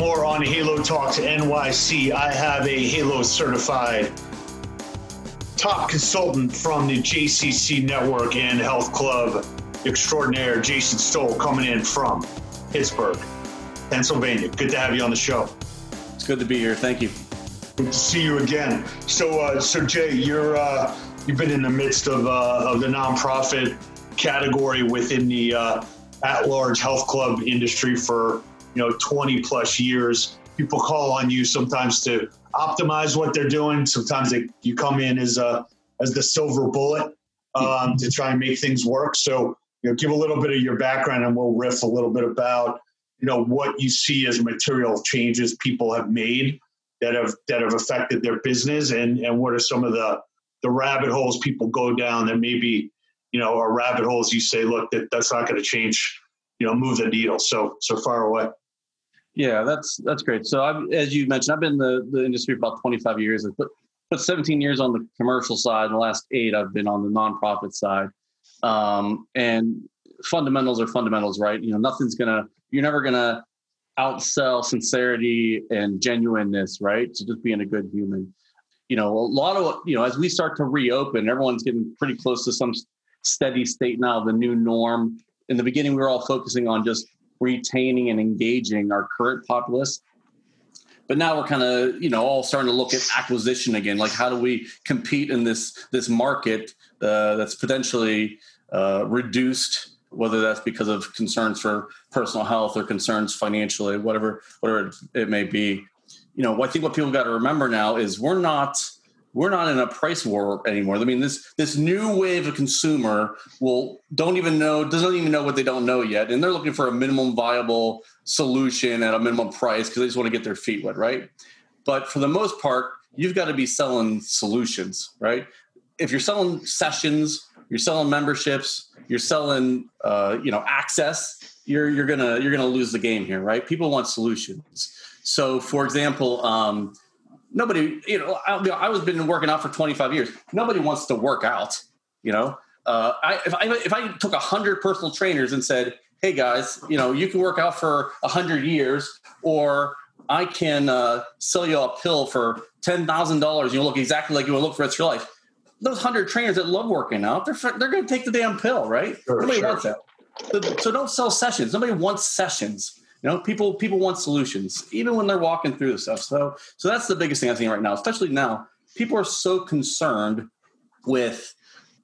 more on Halo Talks NYC. I have a Halo certified top consultant from the JCC Network and Health Club extraordinaire, Jason Stowell, coming in from Pittsburgh, Pennsylvania. Good to have you on the show. It's good to be here. Thank you. Good to see you again. So, uh, so Jay, you're uh, you've been in the midst of uh, of the nonprofit category within the uh, at-large health club industry for you know 20 plus years. People call on you sometimes to optimize what they're doing. Sometimes they, you come in as a as the silver bullet um, to try and make things work. So you know, give a little bit of your background, and we'll riff a little bit about you know what you see as material changes people have made that have that have affected their business, and and what are some of the the rabbit holes people go down that maybe you know are rabbit holes you say, look, that that's not going to change, you know, move the needle so so far away. Yeah, that's that's great. So, I've, as you mentioned, I've been in the, the industry for about 25 years. I put put 17 years on the commercial side. And the last eight, I've been on the nonprofit side. Um, and fundamentals are fundamentals, right? You know, nothing's gonna. You're never gonna outsell sincerity and genuineness, right? So just being a good human. You know, a lot of you know, as we start to reopen, everyone's getting pretty close to some steady state now, the new norm. In the beginning, we were all focusing on just retaining and engaging our current populace. But now we're kind of, you know, all starting to look at acquisition again. Like, how do we compete in this this market uh, that's potentially uh, reduced, whether that's because of concerns for personal health or concerns financially, whatever whatever it may be. You know, I think what people got to remember now is we're not we're not in a price war anymore. I mean, this this new wave of consumer will don't even know doesn't even know what they don't know yet, and they're looking for a minimum viable solution at a minimum price because they just want to get their feet wet, right? But for the most part, you've got to be selling solutions, right? If you're selling sessions, you're selling memberships, you're selling uh, you know access, you're you're gonna you're gonna lose the game here, right? People want solutions. So, for example. Um, nobody, you know, I, I was been working out for 25 years. Nobody wants to work out, you know. Uh, I, if I if I took hundred personal trainers and said, "Hey guys, you know, you can work out for hundred years, or I can uh, sell you a pill for ten thousand dollars. You look exactly like you would look for the rest of your life." Those hundred trainers that love working out, they're they're going to take the damn pill, right? Sure, Nobody sure. wants that. So, so don't sell sessions. Nobody wants sessions. You know, people people want solutions, even when they're walking through the stuff. So so that's the biggest thing I think right now, especially now. People are so concerned with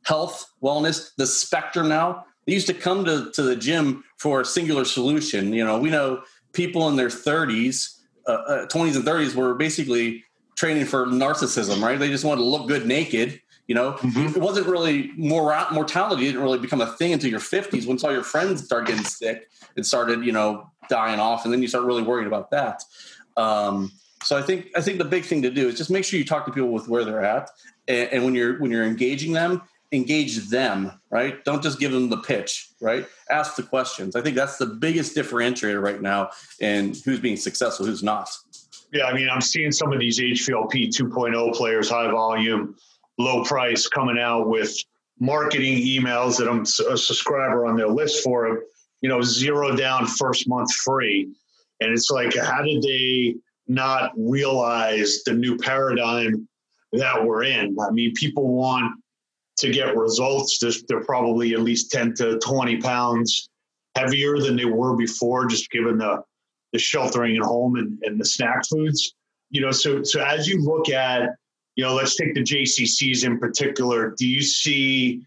health, wellness, the spectrum now. They used to come to, to the gym for a singular solution. You know, we know people in their 30s, uh, uh, 20s and 30s were basically training for narcissism, right? They just wanted to look good naked. You know, Mhm. it wasn't really mor- mortality didn't really become a thing until your 50s once all your friends started getting sick and started, you know, dying off, and then you start really worrying about that. Um, so I think I think the big thing to do is just make sure you talk to people with where they're at, and, and when you're when you're engaging them, engage them, right? Don't just give them the pitch, right? Ask the questions. I think that's the biggest differentiator right now in who's being successful, who's not. Yeah, I mean, I'm seeing some of these HVLP 2.0 players, high volume, low price, coming out with marketing emails that I'm a subscriber on their list for. You know, zero down, first month free, and it's like, how did they not realize the new paradigm that we're in? I mean, people want to get results. They're, probably at least 10 to 20 pounds heavier than they were before, just given the the sheltering at home and, and the snack foods. You know, so so as you look at, you know, let's take the JCCs in particular. Do you see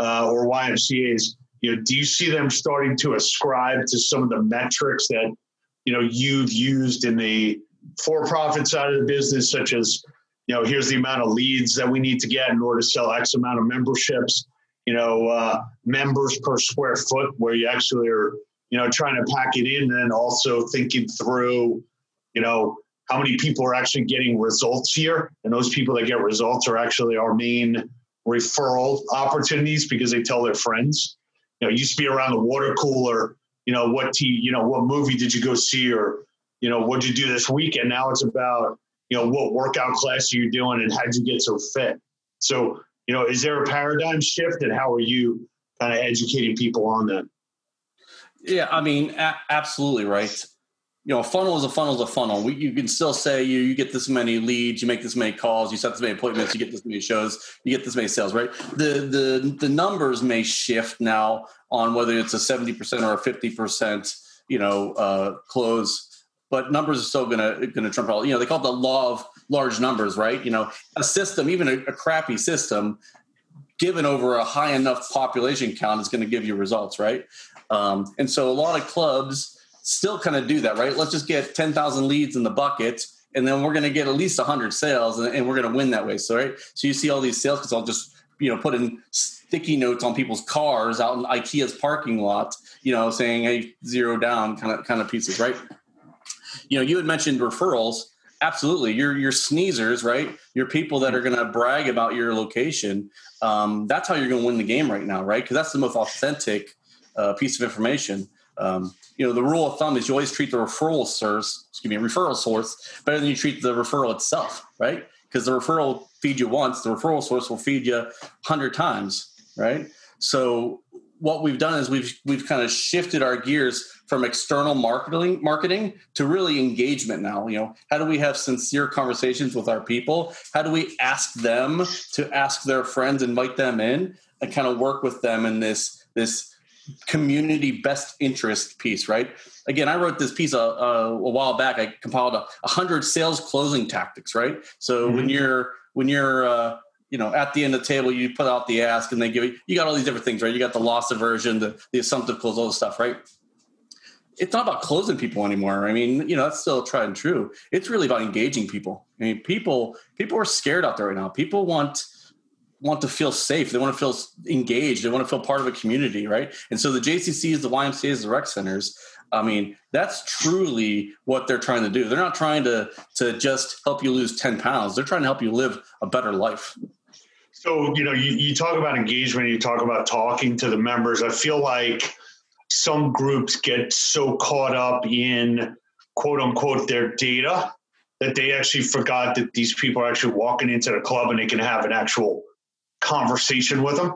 uh, or YMCA's? You know, do you see them starting to ascribe to some of the metrics that you know you've used in the for-profit side of the business, such as you know, here's the amount of leads that we need to get in order to sell X amount of memberships. You know, uh, members per square foot, where you actually are you know, trying to pack it in and also thinking through, you know, how many people are actually getting results here. And those people that get results are actually our main referral opportunities because they tell their friends. You know, it used to be around the water cooler, you know, what t you know, what movie did you go see or, you know, what'd you do this weekend? Now it's about, you know, what workout class are you doing and how'd you get so fit? So, you know, is there a paradigm shift and how are you kind of educating people on that? Yeah, I mean, a- absolutely right. You know, a funnel is a funnel is a funnel. We, you can still say you you get this many leads, you make this many calls, you set this many appointments, you get this many shows, you get this many sales, right? The the the numbers may shift now on whether it's a seventy percent or a fifty percent, you know, uh, close, but numbers are still gonna gonna trump all. You know, they call it the law of large numbers, right? You know, a system, even a, a crappy system, given over a high enough population count, is going to give you results, right? Um, and so a lot of clubs still kind of do that, right? Let's just get 10,000 leads in the bucket and then we're going to get at least 100 sales and, and we're going to win that way. So, right. So you see all these sales consultants just, you know, putting sticky notes on people's cars out in Ikea's parking lot, you know, saying, Hey, zero down kind of, kind of pieces, right? You know, you had mentioned referrals. Absolutely. Your, your sneezers, right? Your people that are going to brag about your location. Um, that's how you're going to win the game right now, right? Because that's the most authentic uh, piece of information. Um, you know, the rule of thumb is you always treat the referral source, excuse me, referral source better than you treat the referral itself, right? Because the referral feed you once, the referral source will feed you hundred times, right? So what we've done is we've we've kind of shifted our gears from external marketing marketing to really engagement now you know how do we have sincere conversations with our people how do we ask them to ask their friends invite them in and kind of work with them in this this community best interest piece, right? Again, I wrote this piece a, a, a while back. I compiled a, a, hundred sales closing tactics, right? So mm-hmm. when you're when you're uh, you know at the end of the table, you put out the ask, and they give you you got all these different things, right? You got the loss aversion, the the assumptive close, all the stuff, right? It's not about closing people anymore. I mean, you know, that's still tried and true. It's really about engaging people. I mean, people people are scared out there right now. People want want to feel safe. They want to feel engaged. They want to feel part of a community, right? And so the JCCs, the YMCA's, the rec centers, I mean, that's truly what they're trying to do. They're not trying to to just help you lose 10 pounds. They're trying to help you live a better life. So, you know, you, you talk about engagement, you talk about talking to the members. I feel like some groups get so caught up in quote unquote their data that they actually forgot that these people are actually walking into the club and they can have an actual conversation with them.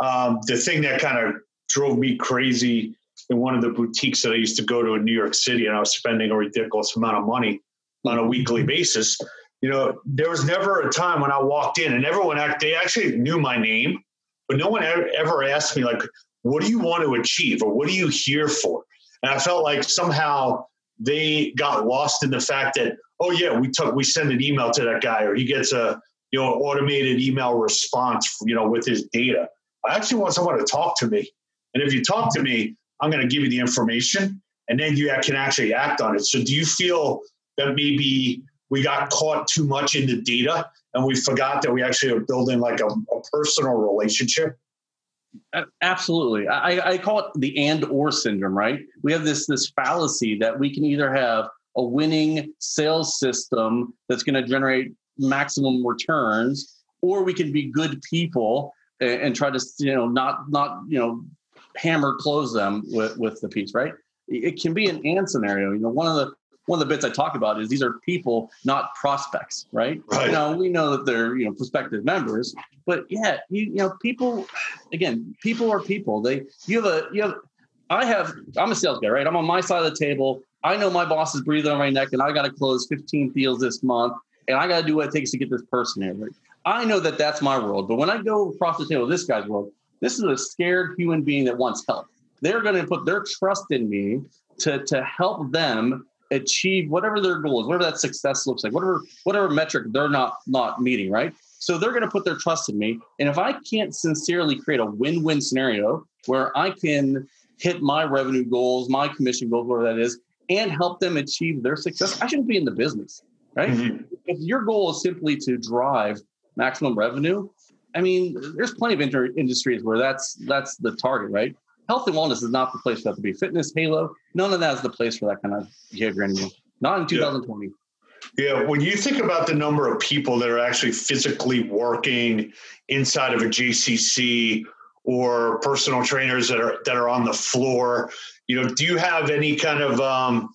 Um, the thing that kind of drove me crazy in one of the boutiques that I used to go to in New York City, and I was spending a ridiculous amount of money on a weekly basis. You know, there was never a time when I walked in and everyone they actually knew my name, but no one ever asked me like, "What do you want to achieve?" or "What are you here for?" And I felt like somehow they got lost in the fact that, oh yeah, we took we send an email to that guy, or he gets a you know, automated email response, you know, with his data. I actually want someone to talk to me. And if you talk to me, I'm going to give you the information and then you can actually act on it. So do you feel that maybe we got caught too much in the data and we forgot that we actually are building like a, a personal relationship? Absolutely. I, I call it the and or syndrome, right? We have this this fallacy that we can either have a winning sales system that's going to generate maximum returns, or we can be good people and, and try to you know not not you know hammer close them with with the piece, right? It can be an and scenario. You know, one of the one of the bits I talk about is these are people, not prospects, right? right. You know, we know that they're you know prospective members, but yeah, you, you know, people. Again, people are people. They you have a you have. I have. I'm a sales guy, right? I'm on my side of the table. I know my boss is breathing on my neck, and I got to close 15 deals this month and I got to do what it takes to get this person here. I know that that's my world, but when I go across the table, this guy's world, this is a scared human being that wants help. They're going to put their trust in me to to help them achieve whatever their goal is, whatever that success looks like, whatever whatever metric they're not not meeting, right? So they're going to put their trust in me, and if I can't sincerely create a win-win scenario where I can hit my revenue goals, my commission goals, whatever that is, and help them achieve their success, I shouldn't be in the business right? Mm-hmm. If your goal is simply to drive maximum revenue, I mean, there's plenty of inter- industries where that's that's the target, right? Health and wellness is not the place for that to be. Fitness, Halo, none of that is the place for that kind of behavior anymore. Not in 2020. Yeah. yeah, when you think about the number of people that are actually physically working inside of a JCC or personal trainers that are that are on the floor, you know, do you have any kind of um,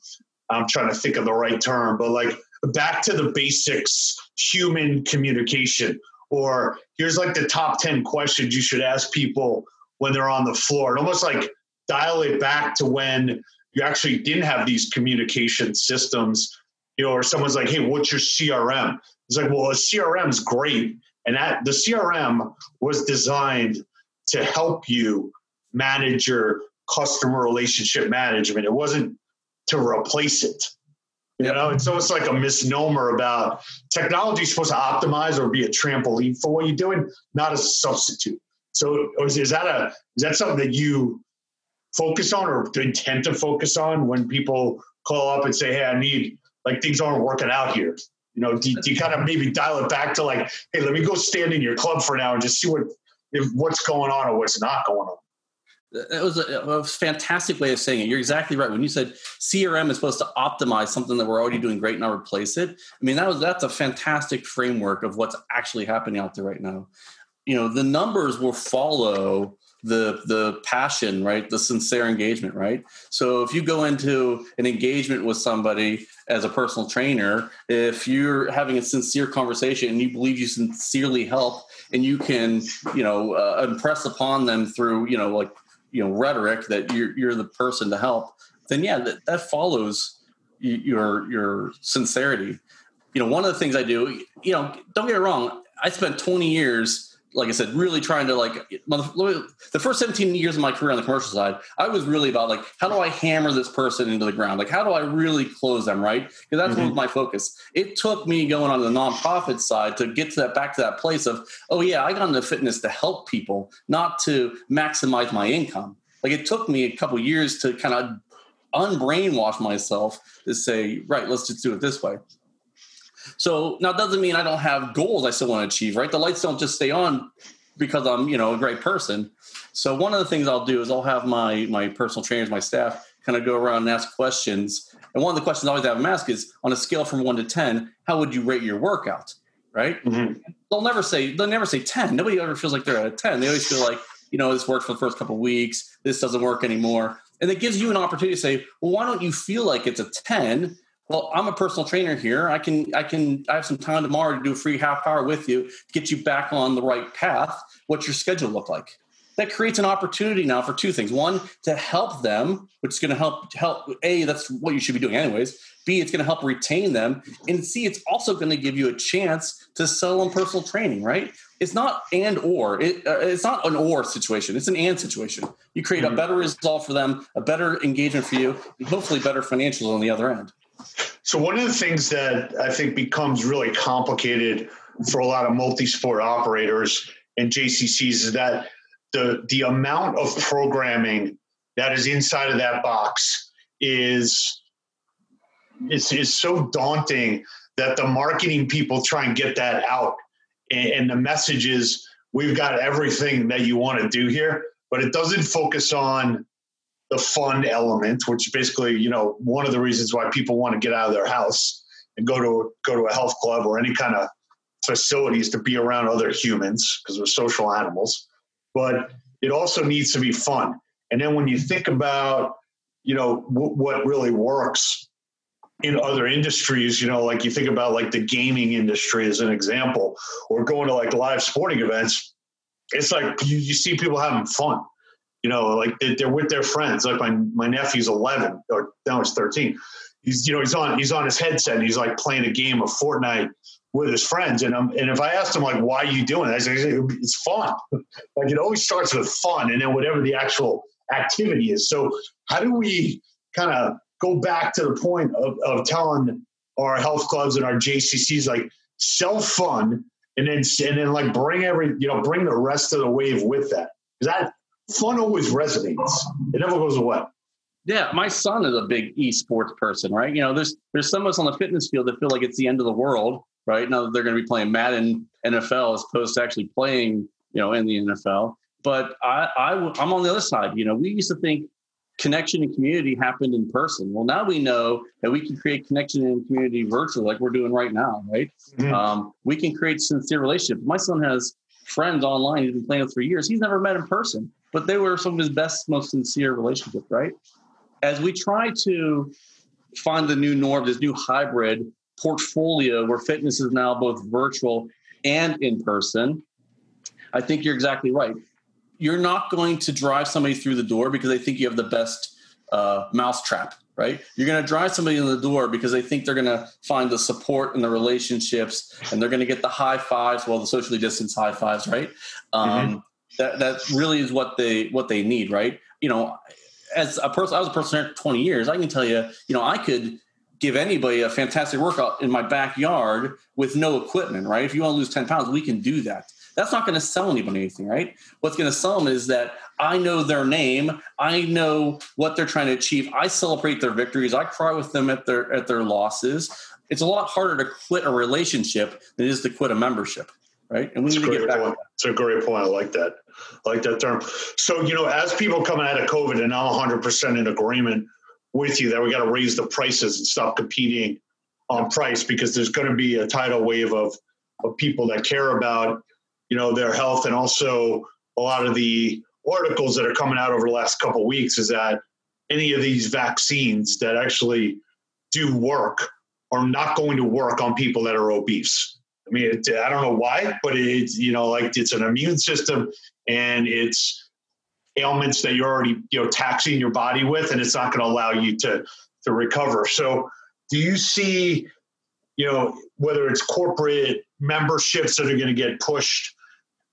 I'm trying to think of the right term, but like back to the basics human communication or here's like the top 10 questions you should ask people when they're on the floor and almost like dial it back to when you actually didn't have these communication systems, you know, or someone's like, hey, what's your CRM? It's like, well, a CRM is great. And that the CRM was designed to help you manage your customer relationship management. It wasn't to replace it. You know, it's almost like a misnomer about technology is supposed to optimize or be a trampoline for what you're doing, not a substitute. So is, is that a is that something that you focus on or intend to focus on when people call up and say, "Hey, I need like things aren't working out here." You know, do, do you kind of maybe dial it back to like, "Hey, let me go stand in your club for now and just see what if, what's going on or what's not going on." That was a, a, fantastic way of saying it. You're exactly right. When you said CRM is supposed to optimize something that we're already doing great, and not replace it. I mean, that was that's a fantastic framework of what's actually happening out there right now. You know, the numbers will follow the the passion, right? The sincere engagement, right? So if you go into an engagement with somebody as a personal trainer, if you're having a sincere conversation and you believe you sincerely help and you can, you know, uh, impress upon them through, you know, like you know rhetoric that you're you're the person to help, then yeah, that, that follows your your sincerity. You know, one of the things I do, you know, don't get me wrong, I spent 20 years like I said, really trying to like the first 17 years of my career on the commercial side, I was really about like, how do I hammer this person into the ground? Like, how do I really close them, right? Because that's mm-hmm. what was my focus. It took me going on the nonprofit side to get to that back to that place of, oh yeah, I got into fitness to help people, not to maximize my income. Like it took me a couple years to kind of unbrainwash myself to say, right, let's just do it this way. So now it doesn't mean I don't have goals I still want to achieve, right? The lights don't just stay on because I'm, you know, a great person. So one of the things I'll do is I'll have my my personal trainers, my staff, kind of go around and ask questions. And one of the questions I always have them ask is on a scale from one to ten, how would you rate your workout? Right? Mm-hmm. They'll never say they'll never say ten. Nobody ever feels like they're at a ten. They always feel like, you know, this worked for the first couple weeks, this doesn't work anymore. And it gives you an opportunity to say, well, why don't you feel like it's a 10 well i'm a personal trainer here. I can i can i have some time tomorrow to do a free half hour with you to get you back on the right path. What's your schedule look like? That creates an opportunity now for two things. One to help them which is going to help help a that's what you should be doing anyways. B it's going to help retain them. And c it's also going to give you a chance to sell them personal training right? It's not and or. It, uh, it's not an or situation. It's an and situation. You create a mm-hmm. better result for them a better engagement for you and hopefully better financials on the other end so one of the things that I think becomes really complicated for a lot of multi-sport operators and JCCs is that the the amount of programming that is inside of that box is is, is so daunting that the marketing people try and get that out. And, and the message is we've got everything that you want to do here but it doesn't focus on the fun element, which basically, you know, one of the reasons why people want to get out of their house and go to go to a health club or any kind of facilities to be around other humans because we're social animals. But it also needs to be fun. And then when you think about, you know, w- what really works in other industries, you know, like you think about like the gaming industry as an example, or going to like live sporting events, it's like you, you see people having fun you know, like they're with their friends. Like my my nephew's 11 or now he's 13. He's you know he's on he's on his headset and he's like playing a game of Fortnite with his friends. And I'm and if I asked him like why are you doing say it's fun. like it always starts with fun and then whatever the actual activity is. So how do we kind of go back to the point of, of telling our health clubs and our JCCs like sell fun and then and then like bring every you know bring the rest of the wave with that that fun always resonates. It never goes away. Yeah, my son is a big esports person, right? You know, there's there's some of us on the fitness field that feel like it's the end of the world, right? Now that they're going to be playing Madden NFL as opposed to actually playing, you know, in the NFL. But I, I I'm on the other side. You know, we used to think connection and community happened in person. Well, now we know that we can create connection and community virtually, like we're doing right now, right? Mm-hmm. Um, we can create sincere relationships. My son has friends online he's been playing with for years. He's never met in person but they were some of his best, most sincere relationships, right? As we try to find the new norm, this new hybrid portfolio where fitness is now both virtual and in person, I think you're exactly right. You're not going to drive somebody through the door because they think you have the best uh, mousetrap, right? You're going to drive somebody in the door because they think they're going to find the support and the relationships, and they're going to get the high fives, well, the socially distanced high fives, right? Um, mm-hmm. That that really is what they what they need, right? You know, as a person, I was a person for 20 years. I can tell you, you know, I could give anybody a fantastic workout in my backyard with no equipment, right? If you want to lose 10 pounds, we can do that. That's not going to sell anybody anything, right? What's going to sell them is that I know their name, I know what they're trying to achieve. I celebrate their victories. I cry with them at their at their losses. It's a lot harder to quit a relationship than it is to quit a membership, right? And we need to get back. Point. It's a great point. I like that. I like that term. So you know, as people coming out of COVID, and I'm 100 percent in agreement with you that we got to raise the prices and stop competing on price because there's going to be a tidal wave of of people that care about you know their health and also a lot of the articles that are coming out over the last couple of weeks is that any of these vaccines that actually do work are not going to work on people that are obese. I mean, it, I don't know why, but it's you know like it's an immune system and it's ailments that you're already you know taxing your body with, and it's not going to allow you to to recover. So, do you see, you know, whether it's corporate memberships that are going to get pushed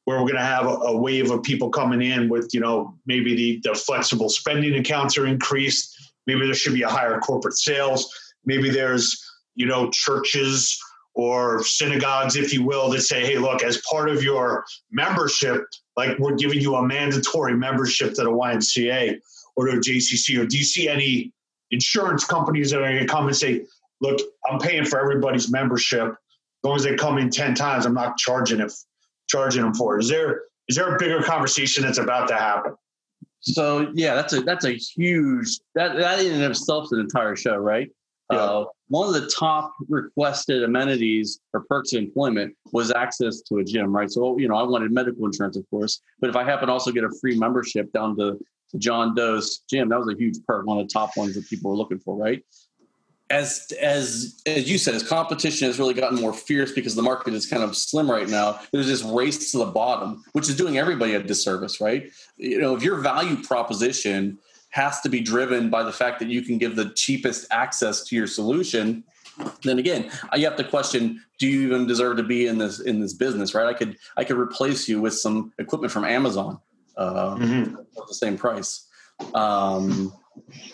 where we're going to have a, wave of people coming in with, you know, maybe the, the flexible spending accounts are increased. Maybe there should be a higher corporate sales. Maybe there's, you know, churches or synagogues, if you will, that say, hey, look, as part of your membership, like we're giving you a mandatory membership to the YMCA or to a JCC, or do you see any insurance companies that are going to come and say, look, I'm paying for everybody's membership. As long as they come in 10 times, I'm not charging it charging them for? Is there is there a bigger conversation that's about to happen? So yeah, that's a that's a huge that that in and of itself is an entire show, right? Yeah. Uh, one of the top requested amenities or perks of employment was access to a gym, right? So you know, I wanted medical insurance, of course, but if I happen to also get a free membership down to, to John Doe's gym, that was a huge perk, one of the top ones that people were looking for, right? As as as you said, as competition has really gotten more fierce because the market is kind of slim right now. There's this race to the bottom, which is doing everybody a disservice, right? You know, if your value proposition has to be driven by the fact that you can give the cheapest access to your solution, then again, you have to question: Do you even deserve to be in this in this business? Right? I could I could replace you with some equipment from Amazon uh, mm-hmm. at the same price. Um,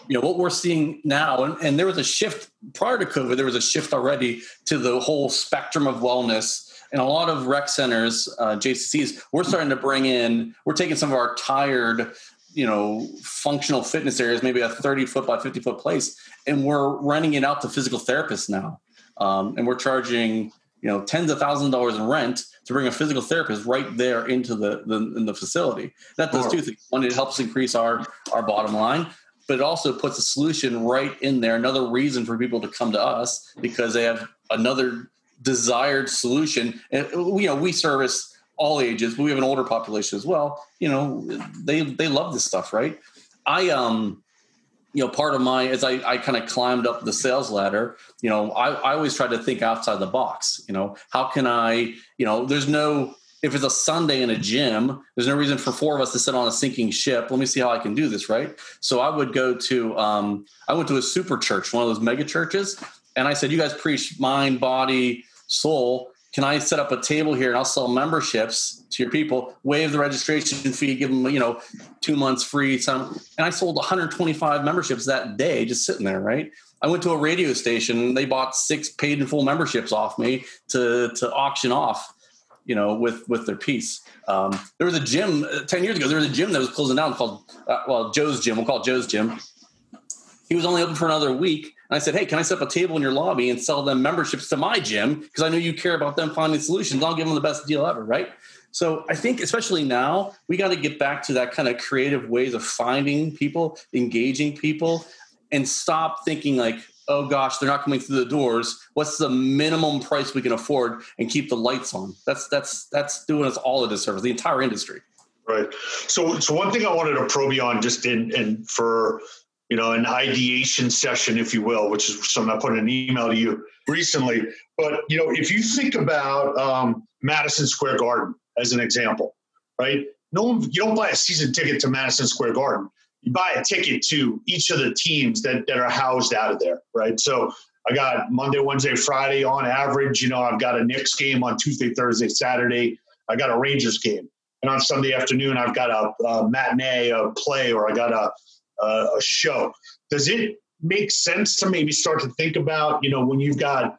you know what we're seeing now and, and there was a shift prior to covid there was a shift already to the whole spectrum of wellness and a lot of rec centers uh, jccs we're starting to bring in we're taking some of our tired you know functional fitness areas maybe a 30 foot by 50 foot place and we're renting it out to physical therapists now. Um, and we're charging you know tens of thousands of dollars in rent to bring a physical therapist right there into the, the in the facility. That does two things. One it helps increase our our bottom line but it also puts a solution right in there. Another reason for people to come to us because they have another desired solution. And you know, we service all ages, but we have an older population as well. You know, they they love this stuff, right? I um you know part of my as i, I kind of climbed up the sales ladder you know I, I always try to think outside the box you know how can i you know there's no if it's a Sunday in a gym, there's no reason for four of us to sit on a sinking ship. Let me see how I can do this, right? So I would go to, um, I went to a super church, one of those mega churches, and I said, "You guys preach mind, body, soul. Can I set up a table here and I'll sell memberships to your people, waive the registration fee, give them, you know, two months free." Some, and I sold 125 memberships that day, just sitting there, right? I went to a radio station. They bought six paid in full memberships off me to to auction off you know, with with their piece. Um, there was a gym uh, ten years ago. There was a gym that was closing down called uh, well Joe's Gym. We'll call it Joe's Gym. He was only open for another week, and I said, "Hey, can I set up a table in your lobby and sell them memberships to my gym? Because I know you care about them finding solutions. I'll give them the best deal ever, right?" So I think, especially now, we got to get back to that kind of creative ways of finding people, engaging people, and stop thinking like, oh gosh, they're not coming through the doors. What's the minimum price we can afford and keep the lights on? That's that's that's doing us all a disservice, the entire industry. Right. So so one thing I wanted to probe you on just in and for you know an ideation session, if you will, which is something I put in an email to you recently. But you know, if you think about um, Madison Square Garden as an example, right? No one, you don't buy a season ticket to Madison Square Garden. You buy a ticket to each of the teams that, that are housed out of there, right? So I got Monday, Wednesday, Friday on average. You know, I've got a Knicks game on Tuesday, Thursday, Saturday. I got a Rangers game. And on Sunday afternoon, I've got a, a matinee, a play, or I got a, a, a show. Does it make sense to maybe start to think about, you know, when you've got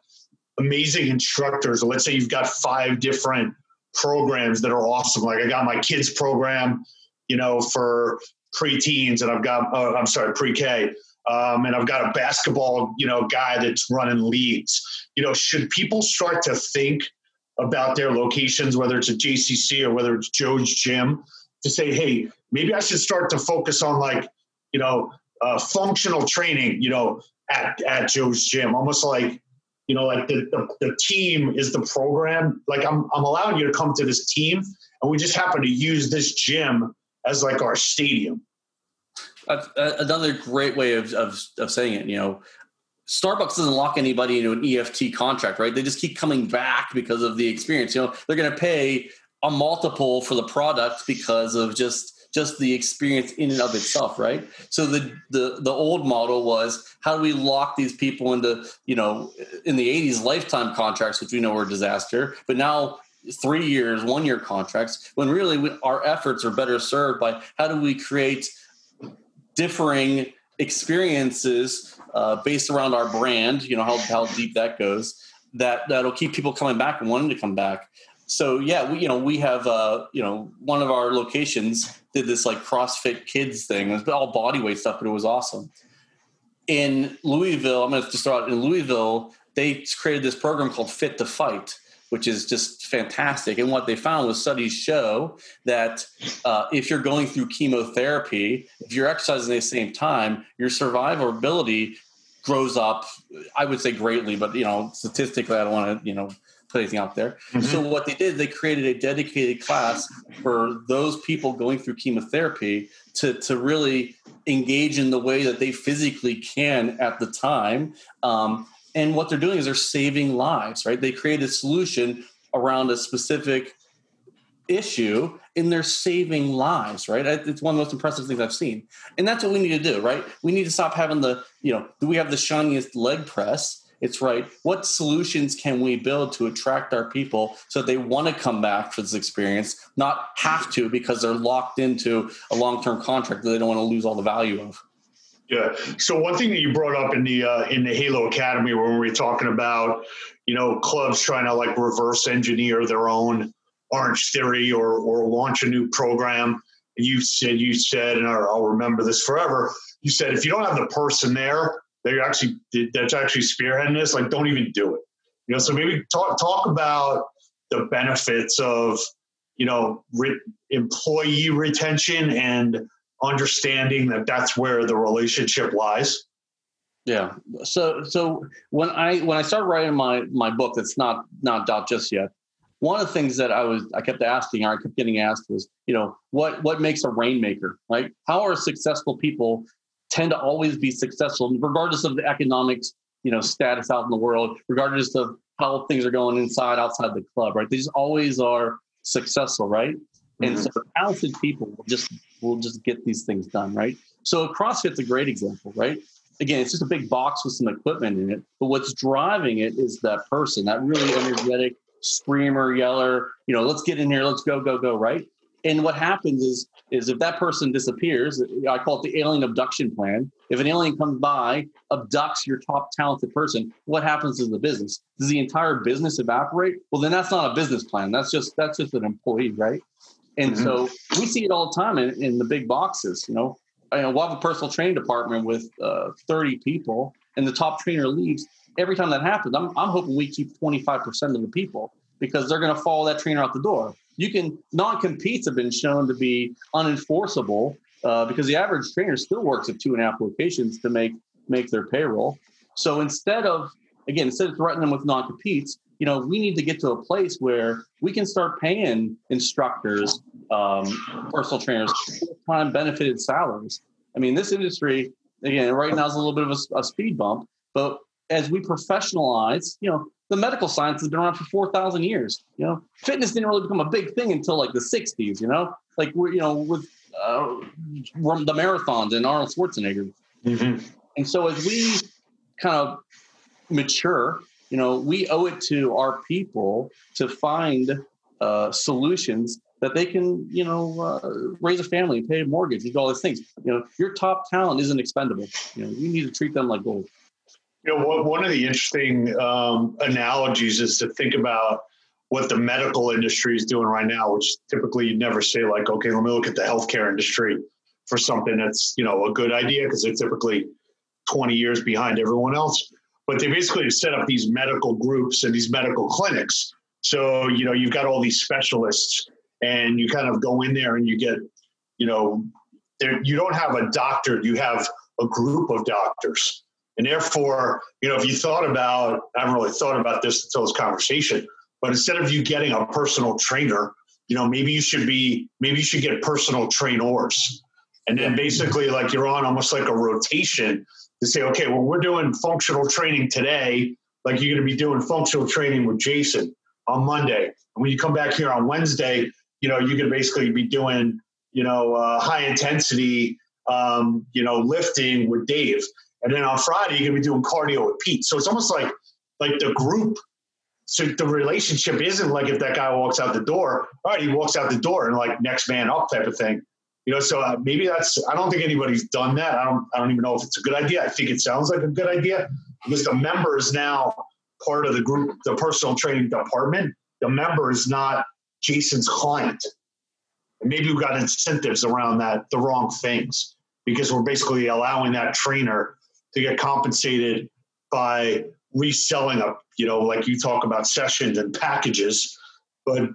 amazing instructors, or let's say you've got five different programs that are awesome. Like I got my kids program, you know, for preteens, and I've got, uh, I'm sorry, pre-K. Um, and I've got a basketball, you know, guy that's running leagues. You know, should people start to think about their locations, whether it's a JCC or whether it's Joe's Gym, to say, hey, maybe I should start to focus on like, you know, uh, functional training, you know, at, at Joe's Gym, almost like, you know, like the, the, the team is the program. Like I'm, I'm allowing you to come to this team and we just happen to use this gym as like our stadium. Uh, another great way of, of, of saying it, you know, Starbucks doesn't lock anybody into an EFT contract, right? They just keep coming back because of the experience. You know, they're going to pay a multiple for the product because of just just the experience in and of itself, right? So the the the old model was how do we lock these people into you know in the '80s lifetime contracts, which we know were a disaster, but now three years, one year contracts, when really we, our efforts are better served by how do we create differing experiences uh, based around our brand, you know, how, how deep that goes, that, that'll keep people coming back and wanting to come back. So yeah, we, you know, we have, uh, you know, one of our locations did this like CrossFit kids thing. It was all body weight stuff, but it was awesome. In Louisville, I'm going to start in Louisville. They created this program called Fit to Fight, which is just fantastic. And what they found was studies show that uh, if you're going through chemotherapy, if you're exercising at the same time, your survivability grows up. I would say greatly, but you know, statistically, I don't want to you know put anything out there. Mm-hmm. So what they did, they created a dedicated class for those people going through chemotherapy to to really engage in the way that they physically can at the time. Um, and what they're doing is they're saving lives, right? They create a solution around a specific issue and they're saving lives, right? It's one of the most impressive things I've seen. And that's what we need to do, right? We need to stop having the, you know, do we have the shiniest leg press? It's right. What solutions can we build to attract our people so they want to come back for this experience, not have to because they're locked into a long term contract that they don't want to lose all the value of? Yeah. So one thing that you brought up in the uh, in the Halo Academy when we were talking about, you know, clubs trying to like reverse engineer their own Orange Theory or or launch a new program. You said you said, and I'll remember this forever. You said if you don't have the person there, they actually that's actually spearheading this. Like, don't even do it. You know. So maybe talk talk about the benefits of you know re- employee retention and understanding that that's where the relationship lies? Yeah. So so when i when i started writing my my book that's not not out just yet one of the things that i was i kept asking or i kept getting asked was you know what what makes a rainmaker right? How are successful people tend to always be successful regardless of the economics you know status out in the world regardless of how things are going inside outside the club right? They just always are successful right and mm-hmm. so talented people will just will just get these things done, right? So CrossFit's a great example, right? Again, it's just a big box with some equipment in it, but what's driving it is that person, that really energetic screamer, yeller, you know, let's get in here, let's go, go, go, right? And what happens is, is if that person disappears, I call it the alien abduction plan. If an alien comes by, abducts your top talented person, what happens to the business? Does the entire business evaporate? Well, then that's not a business plan. That's just that's just an employee, right? And mm-hmm. so we see it all the time in, in the big boxes. You know, I we'll have a personal training department with uh, 30 people, and the top trainer leaves. Every time that happens, I'm, I'm hoping we keep 25% of the people because they're going to follow that trainer out the door. You can non competes have been shown to be unenforceable uh, because the average trainer still works at two and a half locations to make make their payroll. So instead of again, instead of threatening them with non competes, you know, we need to get to a place where we can start paying instructors, um, personal trainers, time benefited salaries. I mean, this industry, again, right now is a little bit of a, a speed bump, but as we professionalize, you know, the medical science has been around for 4,000 years. You know, fitness didn't really become a big thing until like the 60s, you know, like we're, you know, with uh, the marathons and Arnold Schwarzenegger. Mm-hmm. And so as we kind of mature, you know, we owe it to our people to find uh, solutions that they can, you know, uh, raise a family, pay a mortgage, do all these things. You know, your top talent isn't expendable. You know, you need to treat them like gold. You know, one of the interesting um, analogies is to think about what the medical industry is doing right now, which typically you'd never say like, okay, let me look at the healthcare industry for something that's you know a good idea because they're typically 20 years behind everyone else. But they basically set up these medical groups and these medical clinics. So you know you've got all these specialists, and you kind of go in there and you get, you know, you don't have a doctor, you have a group of doctors. And therefore, you know, if you thought about, I haven't really thought about this until this conversation, but instead of you getting a personal trainer, you know, maybe you should be, maybe you should get personal trainers. And then basically, like you're on almost like a rotation to say, okay, well, we're doing functional training today. Like you're going to be doing functional training with Jason on Monday. And when you come back here on Wednesday, you know, you can basically be doing, you know, uh, high intensity, um, you know, lifting with Dave. And then on Friday, you're going to be doing cardio with Pete. So it's almost like, like the group so the relationship isn't like if that guy walks out the door, all right, he walks out the door and like next man up type of thing. You know, so uh, maybe that's. I don't think anybody's done that. I don't. I don't even know if it's a good idea. I think it sounds like a good idea because the member is now part of the group, the personal training department. The member is not Jason's client. And maybe we've got incentives around that, the wrong things, because we're basically allowing that trainer to get compensated by reselling a, you know, like you talk about sessions and packages, but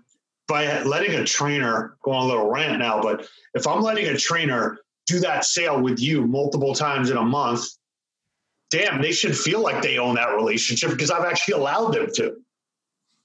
by letting a trainer go on a little rant now, but if I'm letting a trainer do that sale with you multiple times in a month, damn, they should feel like they own that relationship because I've actually allowed them to.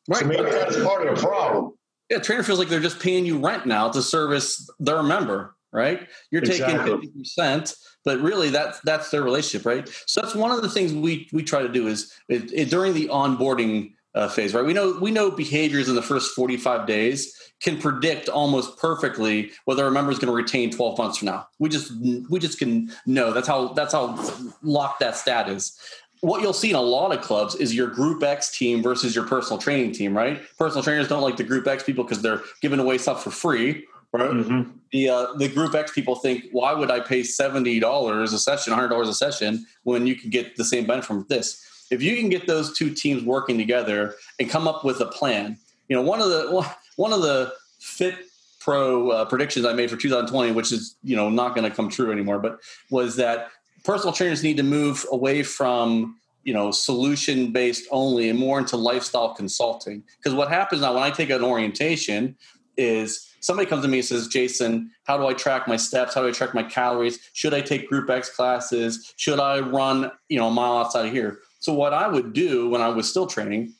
Right. So maybe that's part of the problem. Yeah, trainer feels like they're just paying you rent now to service their member, right? You're taking fifty percent but really that's that's their relationship right so that's one of the things we we try to do is it, it, during the onboarding uh, phase right we know we know behaviors in the first 45 days can predict almost perfectly whether a member is going to retain 12 months from now we just we just can know that's how that's how locked that stat is what you'll see in a lot of clubs is your group X team versus your personal training team, right? Personal trainers don't like the group X people because they're giving away stuff for free, right? Mm-hmm. The uh, the Group X people think, why would I pay seventy dollars a session, hundred dollars a session, when you can get the same benefit from this? If you can get those two teams working together and come up with a plan, you know, one of the one of the fit pro uh, predictions I made for 2020, which is you know not going to come true anymore, but was that personal trainers need to move away from you know solution based only and more into lifestyle consulting because what happens now when i take an orientation is somebody comes to me and says, Jason, how do I track my steps? How do I track my calories? Should I take group X classes? Should I run, you know, a mile outside of here? So what I would do when I was still training,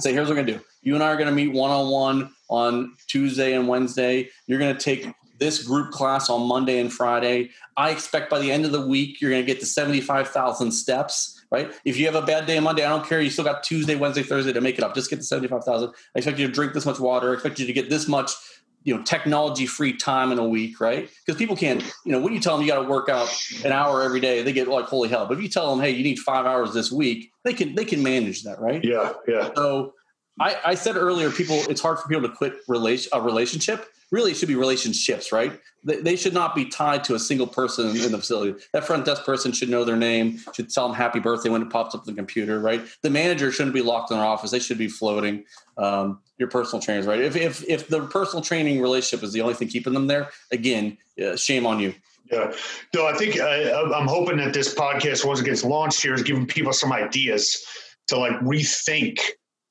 say, here's what we're gonna do. You and I are gonna meet one on one on Tuesday and Wednesday. You're gonna take this group class on Monday and Friday. I expect by the end of the week you're to get to 75,000 steps, right? If you have a bad day on Monday, I don't care. You still got Tuesday, Wednesday, Thursday to make it up. Just get to 75,000. I expect you to drink this much water. I expect you to get this much you know technology free time in a week right? Because people can't you know when you tell them you got to work out an hour every day they get like holy hell. But if you tell them hey you need five hours this week they can they can manage that right? Yeah yeah. So i i said earlier people it's hard for people to quit relation a relationship really should be relationships, right? They, should not be tied to a single person in the facility. That front desk person should know their name, should tell them happy birthday when it pops up on the computer, right? The manager shouldn't be locked in their office. They should be floating. Um, your personal trainers, right? If, if, if the personal training relationship is the only thing keeping them there, again, uh, shame on you. Yeah. No, I think uh, I'm hoping that this podcast, once it gets launched here, is giving people some ideas to like rethink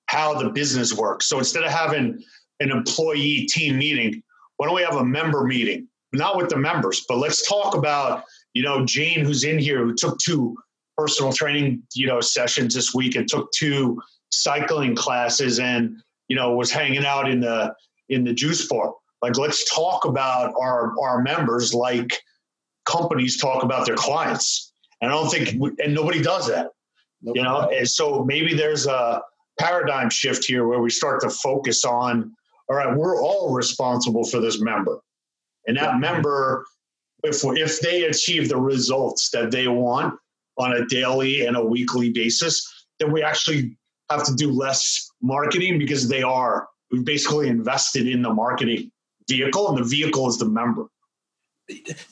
how the business works. So instead of having an employee team meeting, why don't we have a member meeting? Not with the members, but let's talk about, you know, Jane, who's in here, who took two personal training, you know, sessions this week and took two cycling classes and, you know, was hanging out in the in the juice bar. Like, let's talk about our our members like companies talk about their clients. And I don't think, and nobody does that, nope. you know. And so maybe there's a paradigm shift here where we start to focus on all right, we're all responsible for this member. And that member, if if they achieve the results that they want on a daily and a weekly basis, then we actually have to do less marketing because they are we've basically invested in the marketing vehicle, and the vehicle is the member.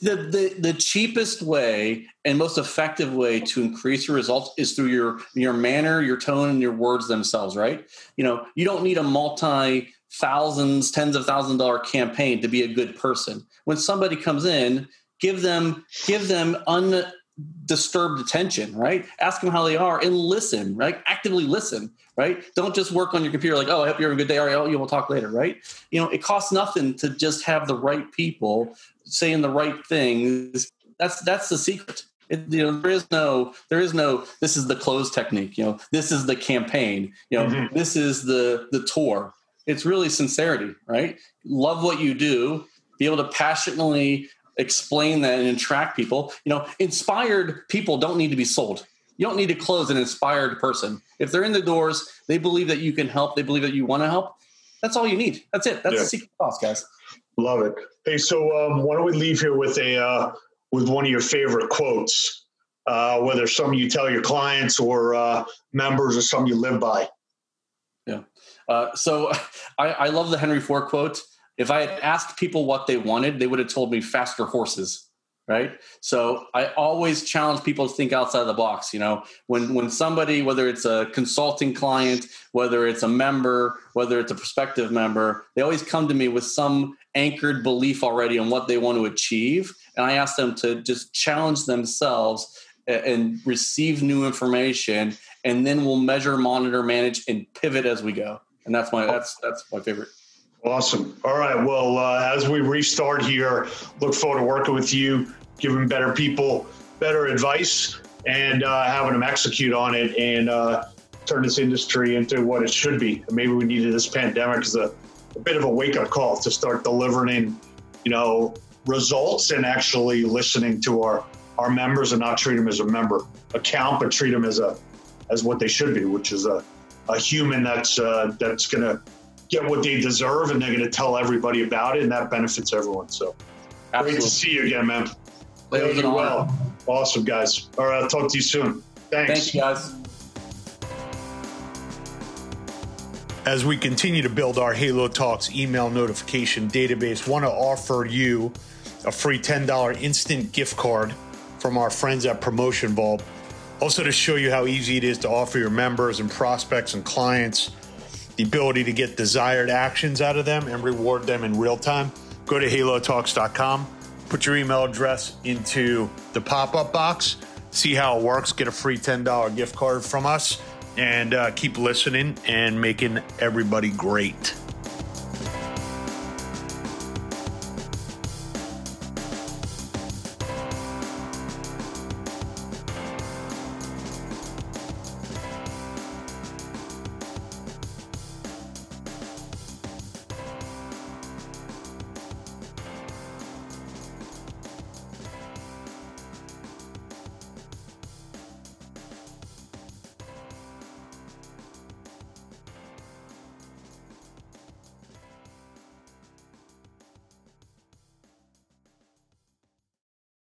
The, the the cheapest way and most effective way to increase your results is through your your manner your tone and your words themselves right? You know you don't need a multi thousands tens of thousand dollar campaign to be a good person when somebody comes in give them give them undisturbed attention right ask them how they are and listen right actively listen right don't just work on your computer like oh i hope you're having a good day all right oh, you will talk later right you know it costs nothing to just have the right people saying the right things. That's that's the secret. It, you know, there is no, there is no. This is the close technique. You know, this is the campaign. You know, mm-hmm. this is the the tour. It's really sincerity, right? Love what you do. Be able to passionately explain that and attract people. You know, inspired people don't need to be sold. You don't need to close an inspired person. If they're in the doors, they believe that you can help. They believe that you want to help. That's all you need. That's it. That's yeah. the secret sauce, guys. Love it. Hey, so um, why don't we leave here with a uh, with one of your favorite quotes, uh, whether some you tell your clients or uh, members or some you live by. Uh, so I, I love the Henry Ford quote. If I had asked people what they wanted, they would have told me faster horses right? So i always challenge people to think outside the box you know? When when somebody whether it's a consulting client whether it's a member whether it's a prospective member they always come to me with some anchored belief already on what they want to achieve and i ask them to just challenge themselves and receive new information and then we'll measure monitor manage and pivot as we go and that's my that's that's my favorite Awesome. All right. Well, uh, as we restart here, look forward to working with you giving better people better advice and uh, having them execute on it and uh, turn this industry into what it should be. Maybe we needed this pandemic as a, a bit of a wake up call to start delivering, you know, results and actually listening to our our members and not treat them as a member account, but treat them as a as what they should be, which is a, a human that's uh, that's going to get what they deserve and they're going to tell everybody about it, and that benefits everyone. So Absolutely. great to see you again, man. Thank you well. Awesome, guys. All right, I'll talk to you soon. Thanks. Thanks, guys. As we continue to build our Halo Talks email notification database, want to offer you a free $10 instant gift card from our friends at Promotion Vault. Also, to show you how easy it is to offer your members and prospects and clients the ability to get desired actions out of them and reward them in real time, go to halotalks.com put your email address into the pop up box, see how it works, get a free $10 gift card from us, and uh, keep listening and making everybody great.